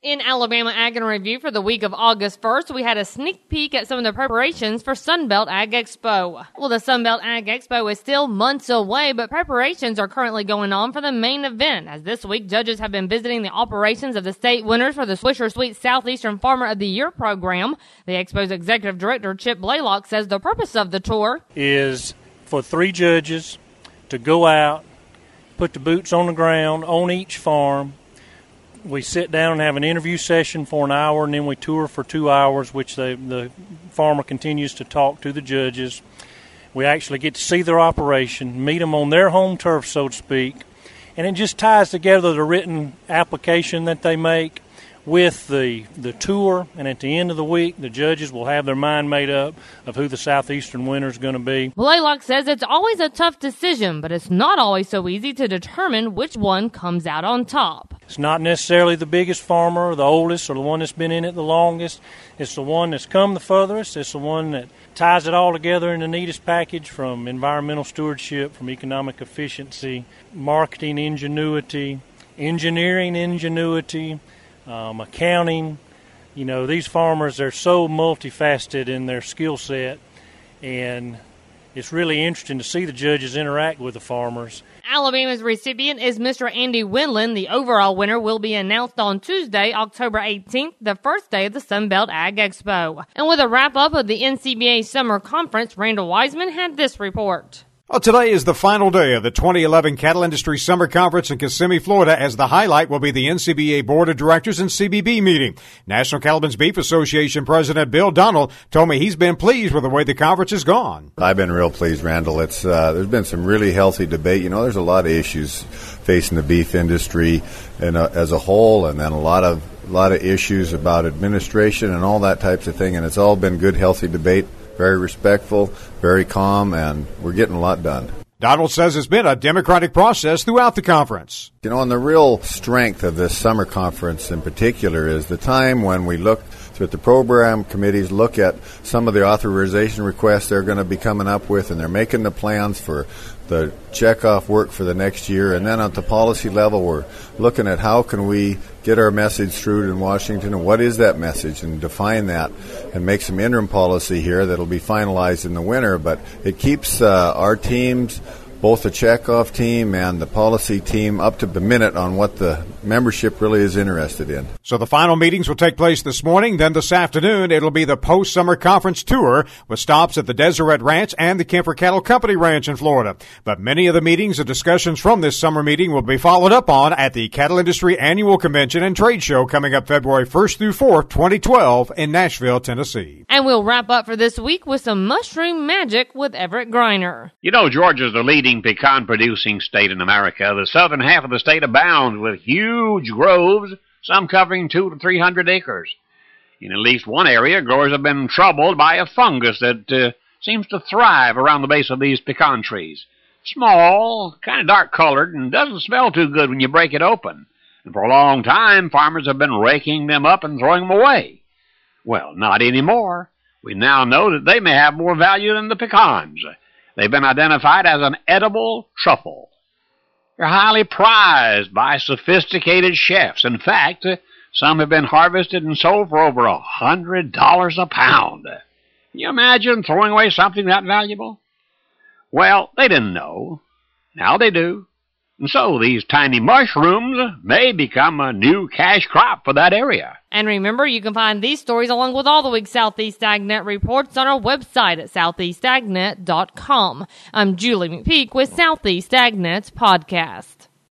In Alabama Ag in Review for the week of August 1st, we had a sneak peek at some of the preparations for Sunbelt Ag Expo. Well, the Sunbelt Ag Expo is still months away, but preparations are currently going on for the main event, as this week judges have been visiting the operations of the state winners for the Swisher Sweet Southeastern Farmer of the Year program. The Expo's executive director, Chip Blaylock, says the purpose of the tour is for three judges to go out, put the boots on the ground on each farm, we sit down and have an interview session for an hour, and then we tour for two hours, which the, the farmer continues to talk to the judges. We actually get to see their operation, meet them on their home turf, so to speak, and it just ties together the written application that they make with the the tour, and at the end of the week, the judges will have their mind made up of who the southeastern winner is going to be. Blaylock says it's always a tough decision, but it's not always so easy to determine which one comes out on top. It's not necessarily the biggest farmer, or the oldest, or the one that's been in it the longest. It's the one that's come the furthest. It's the one that ties it all together in the neatest package from environmental stewardship, from economic efficiency, marketing ingenuity, engineering ingenuity um, accounting. You know, these farmers are so multifaceted in their skill set, and it's really interesting to see the judges interact with the farmers. Alabama's recipient is Mr. Andy Winland. The overall winner will be announced on Tuesday, October 18th, the first day of the Sunbelt Ag Expo. And with a wrap up of the NCBA Summer Conference, Randall Wiseman had this report. Well, today is the final day of the 2011 Cattle Industry Summer Conference in Kissimmee, Florida, as the highlight will be the NCBA Board of Directors and CBB meeting. National Cattlemen's Beef Association President Bill Donald told me he's been pleased with the way the conference has gone. I've been real pleased, Randall. It's uh, there's been some really healthy debate. You know, there's a lot of issues facing the beef industry and uh, as a whole, and then a lot of a lot of issues about administration and all that types of thing. And it's all been good, healthy debate very respectful, very calm, and we're getting a lot done. Donald says it's been a democratic process throughout the conference. You know, and the real strength of this summer conference in particular is the time when we look that the program committees look at some of the authorization requests they're going to be coming up with, and they're making the plans for the checkoff work for the next year. And then at the policy level, we're looking at how can we get our message through in Washington, and what is that message, and define that, and make some interim policy here that'll be finalized in the winter. But it keeps uh, our teams both the checkoff team and the policy team up to the minute on what the membership really is interested in. So the final meetings will take place this morning. Then this afternoon, it'll be the post-summer conference tour with stops at the Deseret Ranch and the Kemper Cattle Company Ranch in Florida. But many of the meetings and discussions from this summer meeting will be followed up on at the Cattle Industry Annual Convention and Trade Show coming up February 1st through 4th, 2012 in Nashville, Tennessee. And we'll wrap up for this week with some mushroom magic with Everett Griner. You know, Georgia's the leading leading pecan producing state in America. The southern half of the state abounds with huge groves, some covering two to three hundred acres. In at least one area, growers have been troubled by a fungus that uh, seems to thrive around the base of these pecan trees. Small, kind of dark colored, and doesn't smell too good when you break it open. And for a long time, farmers have been raking them up and throwing them away. Well, not anymore. We now know that they may have more value than the pecans. They've been identified as an edible truffle. They're highly prized by sophisticated chefs. In fact, some have been harvested and sold for over a hundred dollars a pound. Can you imagine throwing away something that valuable? Well, they didn't know. Now they do. And so these tiny mushrooms may become a new cash crop for that area. And remember, you can find these stories along with all the week's Southeast AgNet reports on our website at southeastagnet.com. I'm Julie McPeak with Southeast AgNet's podcast.